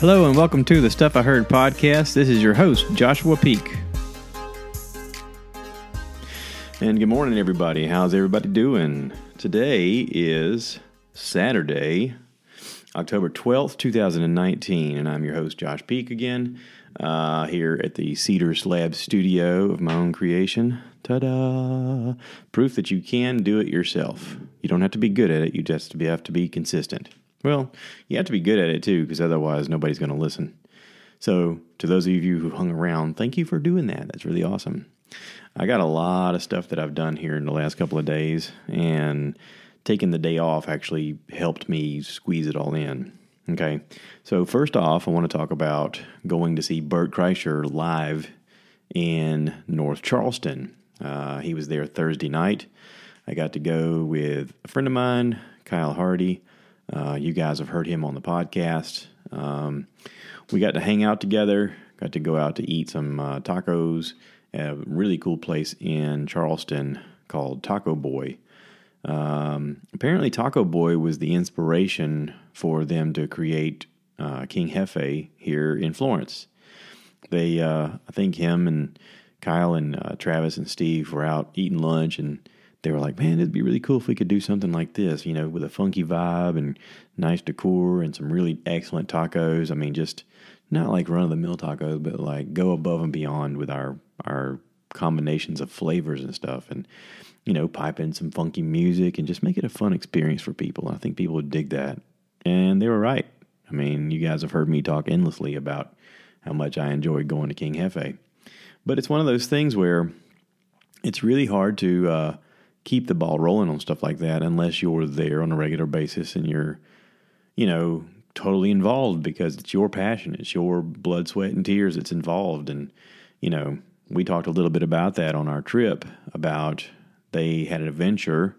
Hello and welcome to the Stuff I Heard podcast. This is your host, Joshua Peak. And good morning, everybody. How's everybody doing? Today is Saturday, October 12th, 2019, and I'm your host, Josh Peak, again, uh, here at the Cedar Slab studio of my own creation. Ta da! Proof that you can do it yourself. You don't have to be good at it, you just have to be consistent. Well, you have to be good at it too, because otherwise nobody's going to listen. So, to those of you who hung around, thank you for doing that. That's really awesome. I got a lot of stuff that I've done here in the last couple of days, and taking the day off actually helped me squeeze it all in. Okay, so first off, I want to talk about going to see Bert Kreischer live in North Charleston. Uh, he was there Thursday night. I got to go with a friend of mine, Kyle Hardy. Uh, you guys have heard him on the podcast. Um, we got to hang out together, got to go out to eat some uh, tacos at a really cool place in Charleston called Taco Boy. Um, apparently, Taco Boy was the inspiration for them to create uh, King Hefe here in Florence. They, uh, I think, him and Kyle and uh, Travis and Steve were out eating lunch, and they were like, "Man, it'd be really cool if we could do something like this, you know, with a funky vibe and nice decor and some really excellent tacos. I mean, just not like run of the mill tacos, but like go above and beyond with our our combinations of flavors and stuff, and you know, pipe in some funky music and just make it a fun experience for people. I think people would dig that, and they were right. I mean, you guys have heard me talk endlessly about how much I enjoy going to King Hefe, but it's one of those things where it's really hard to uh, keep the ball rolling on stuff like that unless you're there on a regular basis and you're, you know, totally involved because it's your passion, it's your blood, sweat, and tears that's involved. And, you know, we talked a little bit about that on our trip about they had an adventure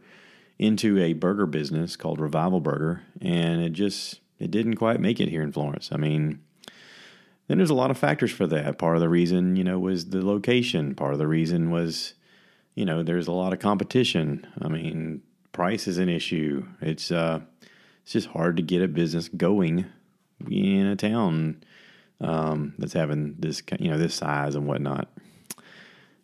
into a burger business called Revival Burger, and it just it didn't quite make it here in Florence. I mean, then there's a lot of factors for that. Part of the reason, you know, was the location. Part of the reason was, you know, there's a lot of competition. I mean, price is an issue. It's uh, it's just hard to get a business going in a town um, that's having this, you know, this size and whatnot.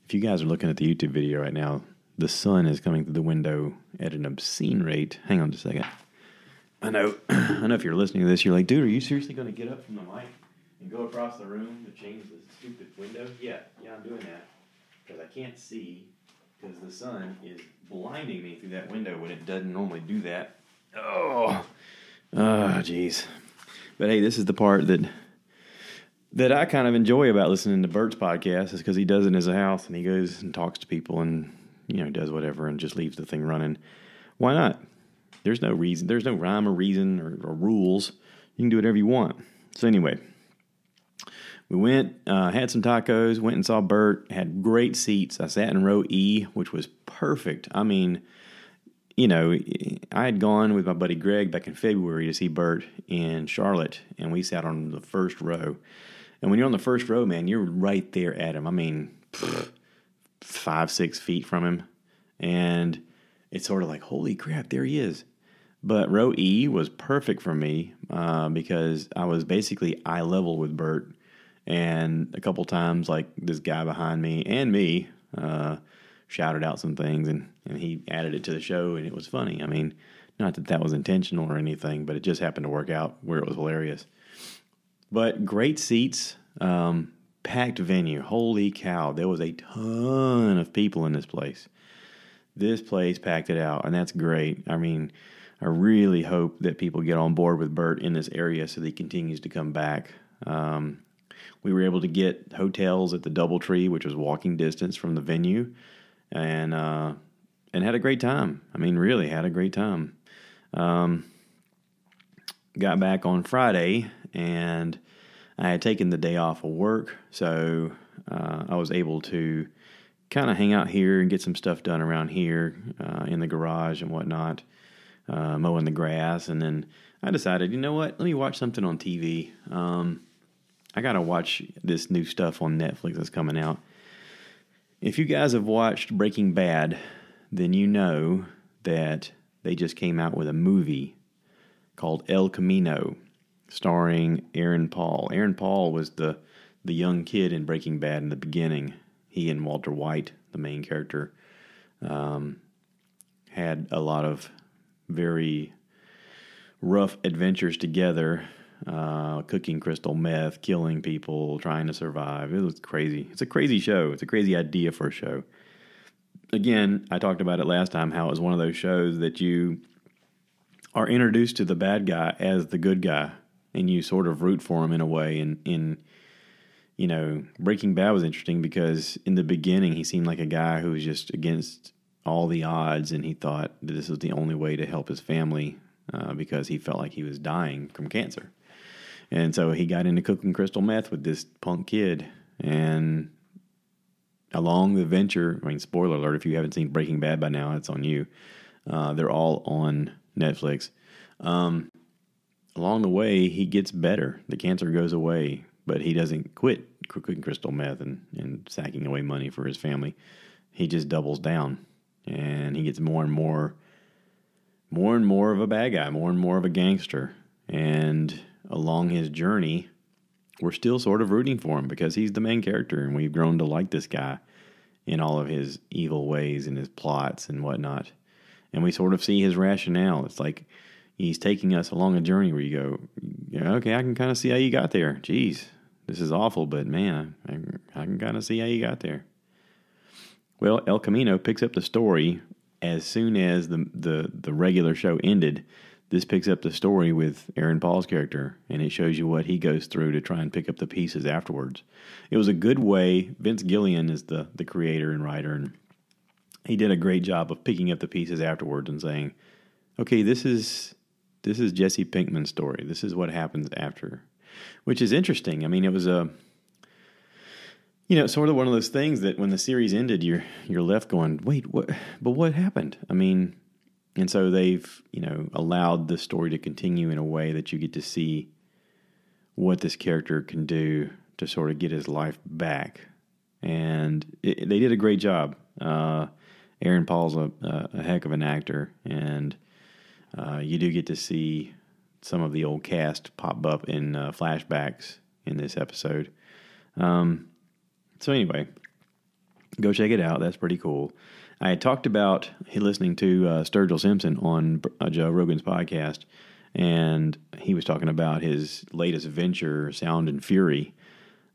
If you guys are looking at the YouTube video right now, the sun is coming through the window at an obscene rate. Hang on just a second. I know, I know. If you're listening to this, you're like, dude, are you seriously going to get up from the mic and go across the room to change the stupid window? Yeah, yeah, I'm doing that because I can't see because the sun is blinding me through that window when it doesn't normally do that. Oh, oh, jeez. But hey, this is the part that that I kind of enjoy about listening to Bert's podcast is because he does it in his house and he goes and talks to people and you know does whatever and just leaves the thing running. Why not? There's no reason. There's no rhyme or reason or, or rules. You can do whatever you want. So anyway, we went, uh, had some tacos, went and saw Bert, had great seats. I sat in row E, which was perfect. I mean, you know, I had gone with my buddy Greg back in February to see Bert in Charlotte, and we sat on the first row. And when you're on the first row, man, you're right there at him. I mean, five, six feet from him. And it's sort of like, holy crap, there he is. But row E was perfect for me uh, because I was basically eye level with Bert. And a couple times, like this guy behind me and me uh, shouted out some things, and, and he added it to the show, and it was funny. I mean, not that that was intentional or anything, but it just happened to work out where it was hilarious. But great seats, um, packed venue. Holy cow, there was a ton of people in this place. This place packed it out, and that's great. I mean, I really hope that people get on board with Bert in this area so that he continues to come back. Um, we were able to get hotels at the DoubleTree, which was walking distance from the venue, and uh, and had a great time. I mean, really had a great time. Um, got back on Friday, and I had taken the day off of work, so uh, I was able to kind of hang out here and get some stuff done around here uh, in the garage and whatnot, uh, mowing the grass. And then I decided, you know what? Let me watch something on TV. Um, I got to watch this new stuff on Netflix that's coming out. If you guys have watched Breaking Bad, then you know that they just came out with a movie called El Camino. starring Aaron Paul. Aaron Paul was the the young kid in Breaking Bad in the beginning. He and Walter White, the main character, um, had a lot of very rough adventures together, uh, cooking crystal meth, killing people, trying to survive. It was crazy. It's a crazy show. It's a crazy idea for a show. Again, I talked about it last time how it was one of those shows that you are introduced to the bad guy as the good guy and you sort of root for him in a way and in you know breaking bad was interesting because in the beginning he seemed like a guy who was just against all the odds and he thought that this was the only way to help his family uh, because he felt like he was dying from cancer and so he got into cooking crystal meth with this punk kid and along the venture i mean spoiler alert if you haven't seen breaking bad by now it's on you uh, they're all on netflix um, along the way, he gets better. The cancer goes away, but he doesn't quit cooking crystal meth and, and sacking away money for his family. He just doubles down and he gets more and more, more and more of a bad guy, more and more of a gangster. And along his journey, we're still sort of rooting for him because he's the main character and we've grown to like this guy in all of his evil ways and his plots and whatnot. And we sort of see his rationale. It's like, he's taking us along a journey where you go, okay, I can kind of see how you got there. Jeez, this is awful, but man, I, I can kind of see how you got there. Well, El Camino picks up the story as soon as the, the, the regular show ended. This picks up the story with Aaron Paul's character, and it shows you what he goes through to try and pick up the pieces afterwards. It was a good way. Vince Gilligan is the, the creator and writer, and he did a great job of picking up the pieces afterwards and saying, okay, this is this is Jesse Pinkman's story. This is what happens after, which is interesting. I mean, it was a you know, sort of one of those things that when the series ended, you're you're left going, wait, what? But what happened? I mean, and so they've you know allowed the story to continue in a way that you get to see what this character can do to sort of get his life back, and it, they did a great job. Uh, Aaron Paul's a, a, heck of an actor, and uh, you do get to see some of the old cast pop up in uh, flashbacks in this episode. Um, so anyway, go check it out. That's pretty cool. I had talked about listening to uh, Sturgill Simpson on uh, Joe Rogan's podcast, and he was talking about his latest venture, Sound and Fury.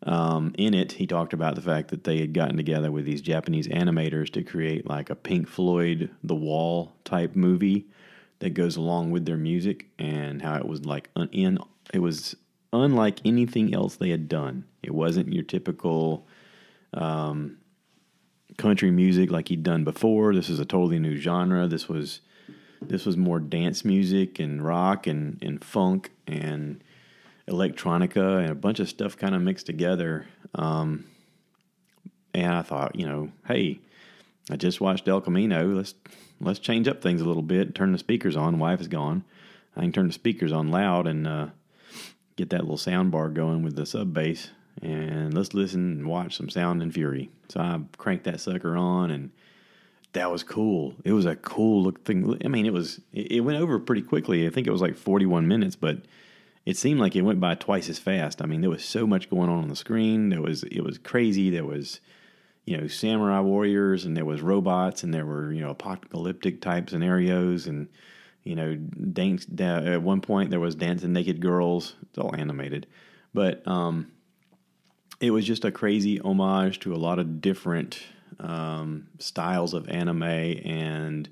Um, in it, he talked about the fact that they had gotten together with these Japanese animators to create like a Pink Floyd The Wall type movie that goes along with their music and how it was like in it was unlike anything else they had done. It wasn't your typical um, country music like he'd done before. This is a totally new genre. This was this was more dance music and rock and, and funk and electronica and a bunch of stuff kind of mixed together. Um, and I thought, you know, hey, I just watched El Camino. Let's let's change up things a little bit. Turn the speakers on. Wife is gone. I can turn the speakers on loud and uh, get that little sound bar going with the sub bass. And let's listen and watch some Sound and Fury. So I cranked that sucker on, and that was cool. It was a cool look thing. I mean, it was it went over pretty quickly. I think it was like 41 minutes, but it seemed like it went by twice as fast. I mean, there was so much going on on the screen. There was it was crazy. There was you know samurai warriors and there was robots and there were you know apocalyptic type scenarios and you know dance at one point there was dancing naked girls it's all animated but um, it was just a crazy homage to a lot of different um, styles of anime and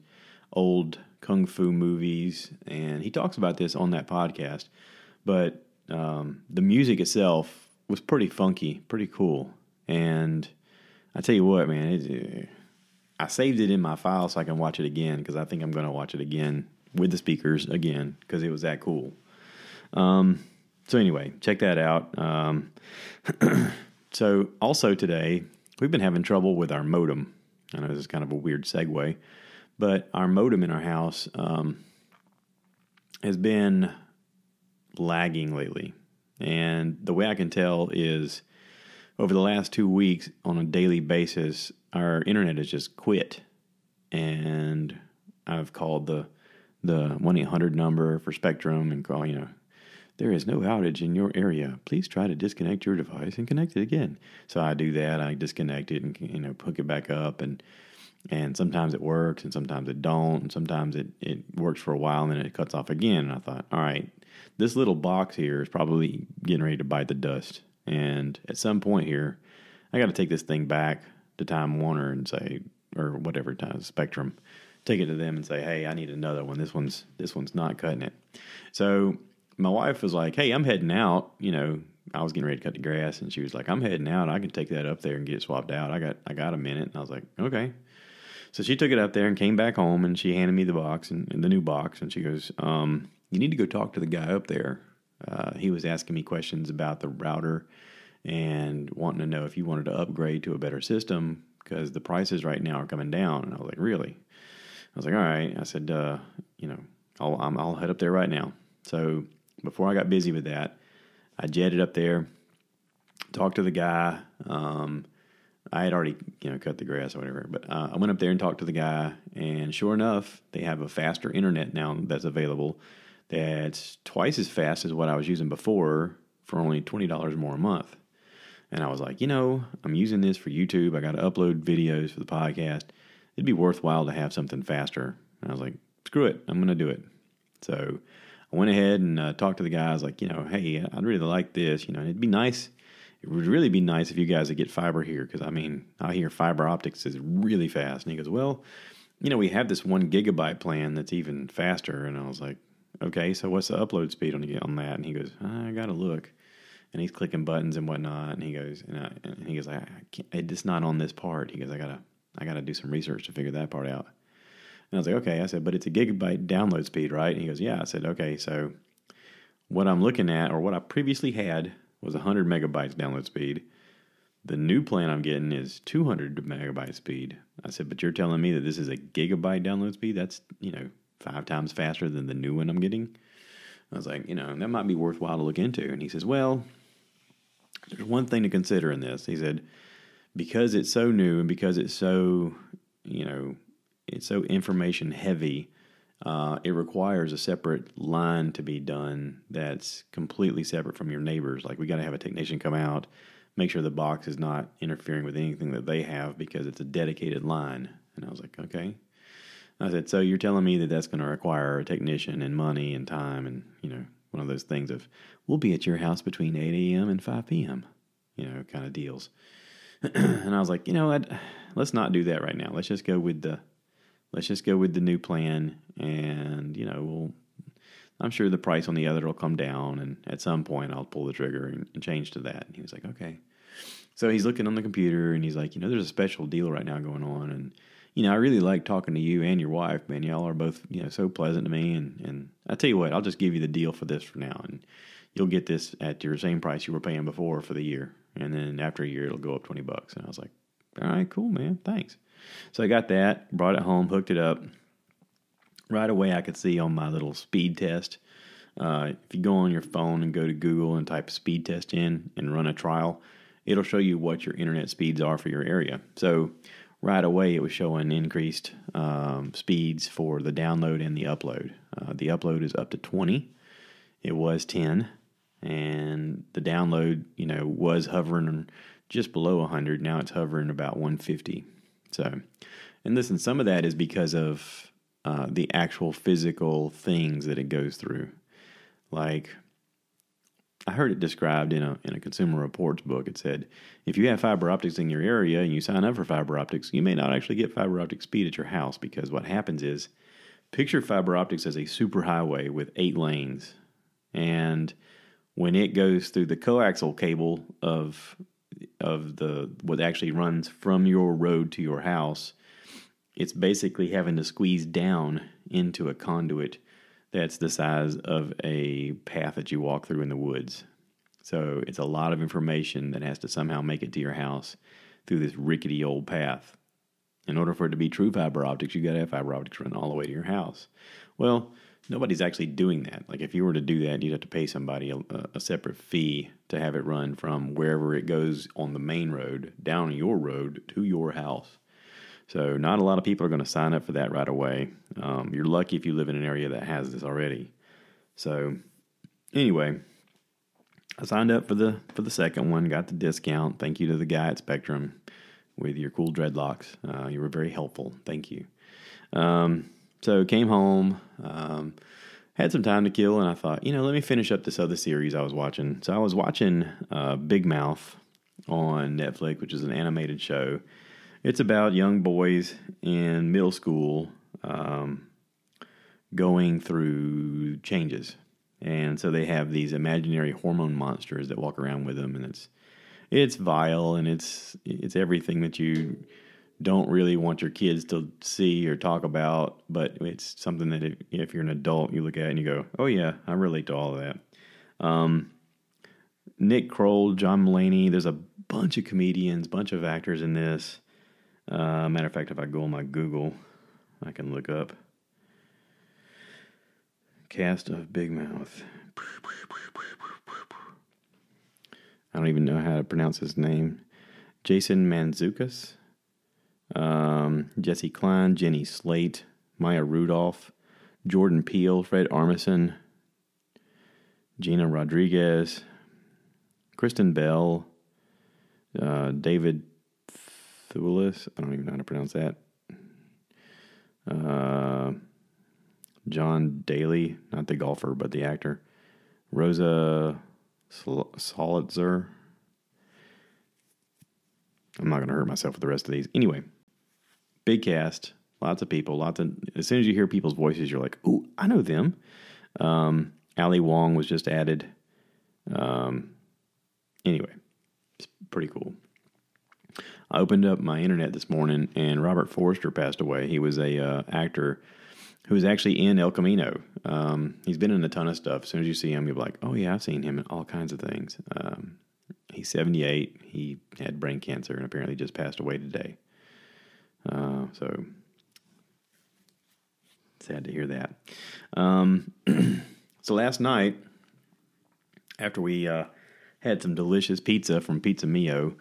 old kung fu movies. And he talks about this on that podcast. But um, the music itself was pretty funky pretty cool. And I tell you what, man, it, I saved it in my file so I can watch it again because I think I'm going to watch it again with the speakers again because it was that cool. Um, so anyway, check that out. Um, so also today we've been having trouble with our modem. I know this is kind of a weird segue, but our modem in our house um, has been lagging lately, and the way I can tell is over the last two weeks on a daily basis, our internet has just quit. And I've called the the one eight hundred number for Spectrum and call you know there is no outage in your area. Please try to disconnect your device and connect it again. So I do that. I disconnect it and you know hook it back up and and sometimes it works and sometimes it don't and sometimes it, it works for a while and then it cuts off again and i thought all right this little box here is probably getting ready to bite the dust and at some point here i got to take this thing back to time warner and say or whatever time spectrum take it to them and say hey i need another one this one's this one's not cutting it so my wife was like hey i'm heading out you know I was getting ready to cut the grass, and she was like, "I'm heading out. I can take that up there and get it swapped out. I got I got a minute." And I was like, "Okay." So she took it up there and came back home, and she handed me the box and, and the new box, and she goes, um, "You need to go talk to the guy up there. Uh, he was asking me questions about the router and wanting to know if you wanted to upgrade to a better system because the prices right now are coming down." And I was like, "Really?" I was like, "All right." I said, uh, "You know, I'll i will head up there right now." So before I got busy with that, I jetted up there, talked to the guy. Um, I had already, you know, cut the grass or whatever. But uh, I went up there and talked to the guy, and sure enough, they have a faster internet now that's available. That's twice as fast as what I was using before for only twenty dollars more a month. And I was like, you know, I'm using this for YouTube. I got to upload videos for the podcast. It'd be worthwhile to have something faster. And I was like, screw it, I'm going to do it. So I went ahead and uh, talked to the guys, like, you know, hey, I'd really like this. You know, it'd be nice it would really be nice if you guys would get fiber here because I mean, I hear fiber optics is really fast. And he goes, Well, you know, we have this one gigabyte plan that's even faster. And I was like, Okay, so what's the upload speed on, on that? And he goes, I got to look. And he's clicking buttons and whatnot. And he goes, and, I, and he goes, I, I can't, it's not on this part. He goes, I gotta, I gotta do some research to figure that part out. And I was like, okay. I said, but it's a gigabyte download speed, right? And he goes, yeah. I said, okay. So what I'm looking at, or what I previously had, was 100 megabytes download speed. The new plan I'm getting is 200 megabyte speed. I said, but you're telling me that this is a gigabyte download speed? That's, you know, five times faster than the new one I'm getting. I was like, you know, that might be worthwhile to look into. And he says, well, there's one thing to consider in this. He said, because it's so new and because it's so, it's so information heavy, uh, it requires a separate line to be done that's completely separate from your neighbors. Like we got to have a technician come out, make sure the box is not interfering with anything that they have because it's a dedicated line. And I was like, okay. I said, so you're telling me that that's going to require a technician and money and time and you know one of those things of we'll be at your house between 8 a.m. and 5 p.m. You know, kind of deals. and I was like, you know what? Let's not do that right now. Let's just go with the let's just go with the new plan and you know we'll i'm sure the price on the other will come down and at some point i'll pull the trigger and, and, change to that. And he was like okay. So he's looking on the computer and he's like you know there's a special deal right now going on. And you know i really like talking to you and your wife man. Y'all are both you know so pleasant to me. And and i tell you what i'll just give you the deal for this for now. And you'll get this at your same price you were paying before for the year. And then after a year it'll go up 20 bucks. And i was like all right cool man. Thanks so I got that, brought it home, hooked it up. Right away, I could see on my little speed test. Uh, if you go on your phone and go to Google and type speed test in and run a trial, it'll show you what your internet speeds are for your area. So right away, it was showing increased um, speeds for the download and the upload. Uh, the upload is up to 20. It was 10, and the download, you know, was hovering just below 100. Now it's hovering about 150. So, and listen, some of that is because of uh, the actual physical things that it goes through. Like, I heard it described in a in a Consumer Reports book. It said if you have fiber optics in your area and you sign up for fiber optics, you may not actually get fiber optic speed at your house because what happens is picture fiber optics as a superhighway with eight lanes, and when it goes through the coaxial cable of of the what actually runs from your road to your house, it's basically having to squeeze down into a conduit that's the size of a path that you walk through in the woods. So it's a lot of information that has to somehow make it to your house through this rickety old path. In order for it to be true fiber optics, you got to have fiber optics run all the way to your house. Well, nobody's actually doing that. Like if you were to do that, you'd have to pay somebody a, a, separate fee to have it run from wherever it goes on the main road down your road to your house. So not a lot of people are going to sign up for that right away. Um, you're lucky if you live in an area that has this already. So anyway, I signed up for the for the second one, got the discount. Thank you to the guy at Spectrum with your cool dreadlocks. Uh, you were very helpful. Thank you. Um, so came home, um, had some time to kill, and I thought, you know, let me finish up this other series I was watching. So I was watching uh, Big Mouth on Netflix, which is an animated show. It's about young boys in middle school um, going through changes, and so they have these imaginary hormone monsters that walk around with them, and it's it's vile and it's it's everything that you don't really want your kids to see or talk about, but it's something that if, if you're an adult, you look at and you go, "Oh yeah, I relate to all of that." Um, Nick Kroll, John Mulaney. There's a bunch of comedians, bunch of actors in this. Uh, matter of fact, if I go on my Google, I can look up cast of Big Mouth. I don't even know how to pronounce his name. Jason Mantzoukas, um, Jessi Klein, Jenny Slate, Maya Rudolph, Jordan Peele, Fred Armisen, Gina Rodriguez, Kristen Bell, uh, David Thewlis. I don't even know how to pronounce that. Uh, Jon Daly, not the golfer, but the actor. Rosa Solitzer. I'm not going to hurt myself with the rest of these. Anyway, big cast, lots of people, lots of. As soon as you hear people's voices, you're like, "Ooh, I know them." Um, Ali Wong was just added. Um, anyway, it's pretty cool. I opened up my internet this morning, and Robert Forster passed away. He was a uh, actor who was actually in El Camino. Um, he's been in a ton of stuff. As soon as you see him, you'll be like, oh, yeah, I've seen him in all kinds of things. Um, he's 78. He had brain cancer and apparently just passed away today. Uh, so sad to hear that. Um, so last night, after we uh, had some delicious pizza from Pizza Mio,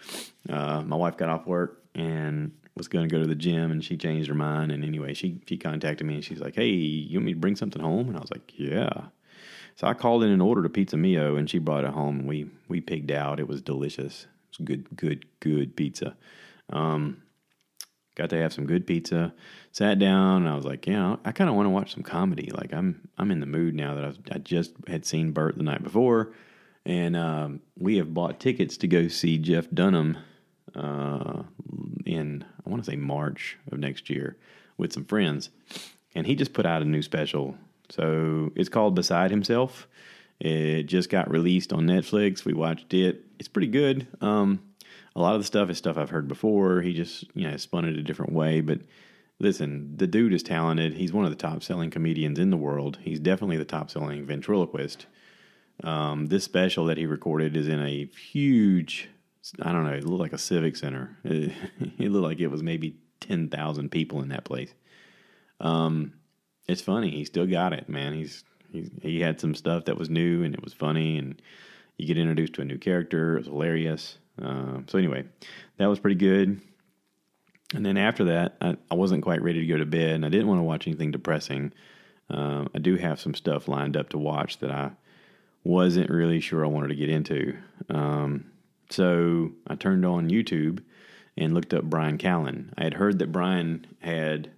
uh, my wife got off work and was going to go to the gym and she changed her mind. And anyway, she, she contacted me and she's like, Hey, you want me to bring something home? And I was like, Yeah. So I called in an order to Pizza Mio and she brought it home. And we, we pigged out. It was delicious. It was good, good, good pizza. Um, got to have some good pizza. Sat down and I was like, yeah, I kind of want to watch some comedy. Like I'm, I'm in the mood now that I've, I just had seen Bert the night before, and um, we have bought tickets to go see Jeff Dunham uh, in I want to say March of next year with some friends, and he just put out a new special. So it's called Beside Himself. It just got released on Netflix. We watched it. It's pretty good. Um, a lot of the stuff is stuff I've heard before. He just you know spun it a different way, but listen, the dude is talented. He's one of the top selling comedians in the world. He's definitely the top selling ventriloquist. Um, this special that he recorded is in a huge I don't know, it looked like a civic center. It, it looked like it was maybe 10,000 people in that place. Um, it's funny. He still got it, man. He's, he's, he had some stuff that was new and it was funny and you get introduced to a new character. It was hilarious. Uh, so anyway, that was pretty good. And then after that, I, I, wasn't quite ready to go to bed and I didn't want to watch anything depressing. Uh, I do have some stuff lined up to watch that I wasn't really sure I wanted to get into. Um, so I turned on YouTube and looked up Bryan Callen. I had heard that Bryan had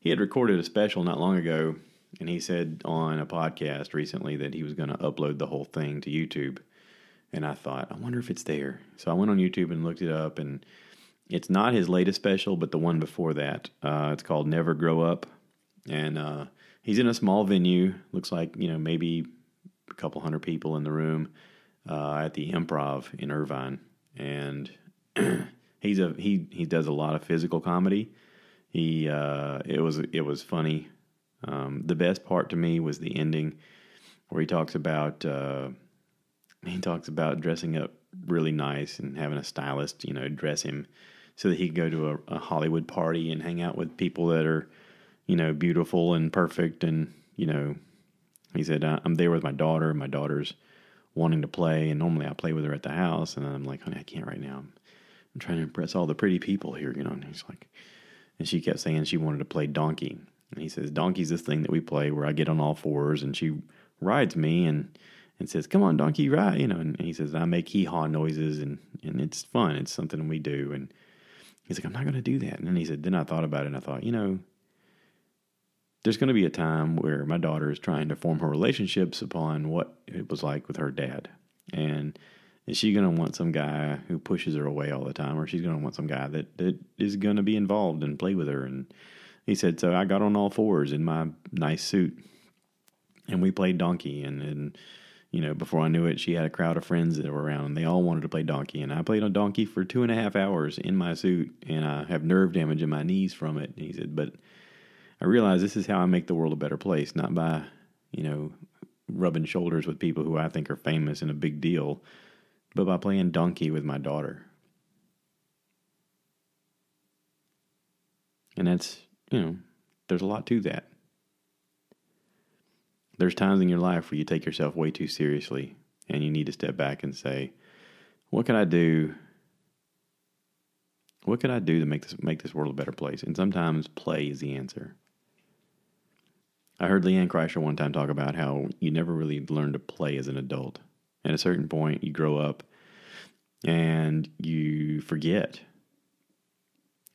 he had recorded a special not long ago, and he said on a podcast recently that he was going to upload the whole thing to YouTube. And I thought, I wonder if it's there. So I went on YouTube and looked it up, and it's not his latest special, but the one before that. Uh, it's called Never Grow Up, and uh, he's in a small venue. Looks like you know maybe a couple hundred people in the room uh, at the Improv in Irvine, and he's a he he does a lot of physical comedy. He uh, it was it was funny. Um, the best part to me was the ending, where he talks about uh, he talks about dressing up really nice and having a stylist, you know, dress him so that he could go to a, a Hollywood party and hang out with people that are, you know, beautiful and perfect. And you know, he said, "I'm there with my daughter. My daughter's." wanting to play, and normally I play with her at the house, and I'm like, honey, I can't right now. I'm, I'm trying to impress all the pretty people here, you know. And he's like, and she kept saying she wanted to play donkey, and he says, donkey's this thing that we play where I get on all fours, and she rides me, and and says, "Come on, donkey, ride," you know, and he says, "I make hee haw noises, and and it's fun. It's something we do." And he's like, "I'm not going to do that." And then he said, "Then I thought about it, and I thought, you know." There's going to be a time where my daughter is trying to form her relationships upon what it was like with her dad. And is she going to want some guy who pushes her away all the time, or she's going to want some guy that, that is going to be involved and play with her? And he said, so I got on all fours in my nice suit, and we played donkey. And, and you know, before I knew it, she had a crowd of friends that were around, and they all wanted to play donkey. And I played on donkey for two and a half hours in my suit, and I have nerve damage in my knees from it. And he said, but I realized this is how I make the world a better place, not by, you know, rubbing shoulders with people who I think are famous and a big deal but by playing donkey with my daughter. And that's, you know, there's a lot to that. There's times in your life where you take yourself way too seriously and you need to step back and say, what can I do? What can I do to make this make this world a better place? And sometimes play is the answer. I heard LeeAnn Kreischer one time talk about how you never really learn to play as an adult. At a certain point, you grow up and you forget.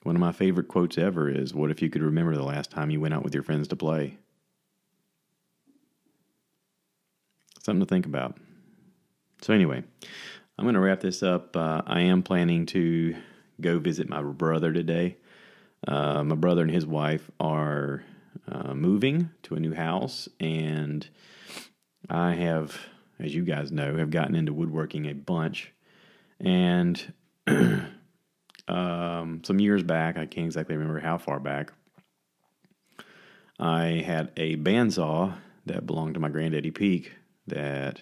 One of my favorite quotes ever is What if you could remember the last time you went out with your friends to play? Something to think about. So, anyway, I'm going to wrap this up. Uh, I am planning to go visit my brother today. Uh, my brother and his wife are uh, moving to a new house, and I have, as you guys know, have gotten into woodworking a bunch. And um, some years back, I can't exactly remember how far back, I had a bandsaw that belonged to my granddaddy Peak that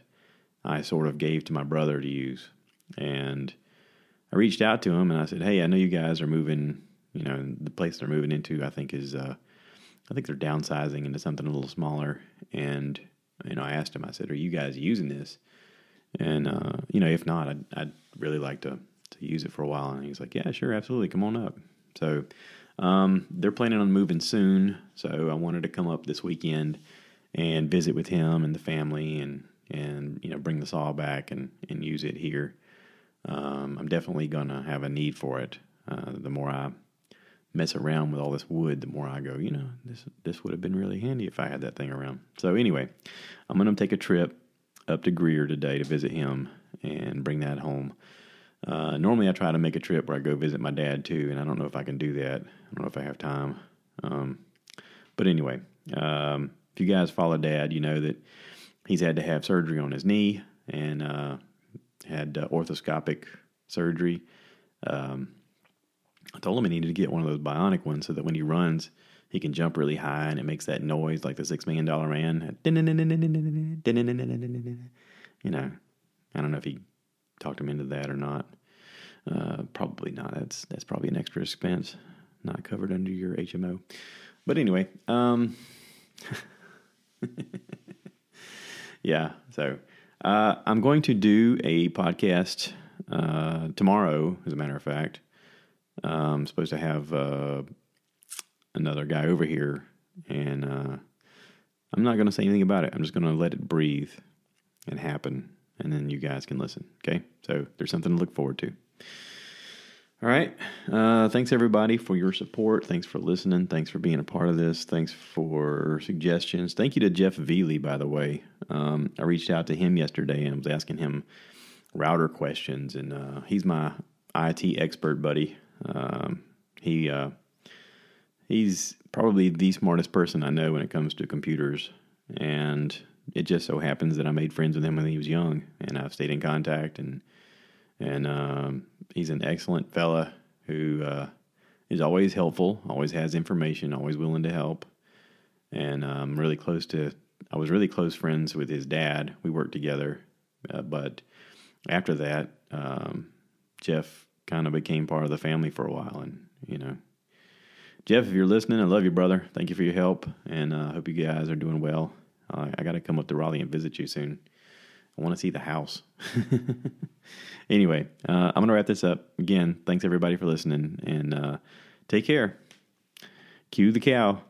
I sort of gave to my brother to use. And I reached out to him and I said, Hey, I know you guys are moving, you know, the place they're moving into, I think is, uh, I think they're downsizing into something a little smaller. And, you know, I asked him, I said, Are you guys using this? And uh, you know, if not, I'd, I'd really like to to use it for a while. And he's like, yeah, sure, absolutely, come on up. So um, they're planning on moving soon. So I wanted to come up this weekend and visit with him and the family, and and you know, bring the saw back and and use it here. Um, I'm definitely gonna have a need for it. Uh, the more I mess around with all this wood, the more I go, you know, this this would have been really handy if I had that thing around. So anyway, I'm gonna take a trip up to Greer today to visit him and bring that home. Uh, normally, I try to make a trip where I go visit my dad too, and I don't know if I can do that. I don't know if I have time. Um, but anyway, um, if you guys follow Dad, you know that he's had to have surgery on his knee and uh, had uh, orthoscopic surgery. Um, I told him he needed to get one of those bionic ones so that when he runs, he can jump really high and it makes that noise like the Six Million Dollar Man. You know, I don't know if he talked him into that or not. Uh, probably not. That's that's probably an extra expense, not covered under your HMO. But anyway, um, yeah. So uh, I'm going to do a podcast uh, tomorrow. As a matter of fact, I'm supposed to have uh, another guy over here, and uh, I'm not going to say anything about it. I'm just going to let it breathe and happen, and then you guys can listen. Okay, so there's something to look forward to. All right. Uh, thanks everybody for your support. Thanks for listening. Thanks for being a part of this. Thanks for suggestions. Thank you to Jeff Veely, by the way. Um, I reached out to him yesterday and was asking him router questions, and uh, he's my IT expert buddy. Um, he uh, he's probably the smartest person I know when it comes to computers. And it just so happens that I made friends with him when he was young, and I've stayed in contact. and And um, he's an excellent fella who uh, is always helpful, always has information, always willing to help. And I'm really close to. I was really close friends with his dad. We worked together, uh, but after that, um, Jeff kind of became part of the family for a while, and you know Jeff, if you're listening, I love you, brother. Thank you for your help, and I uh, hope you guys are doing well. Uh, I got to come up to Raleigh and visit you soon. I want to see the house. anyway, uh, I'm going to wrap this up. Again, thanks everybody for listening and uh, take care. Cue the cow.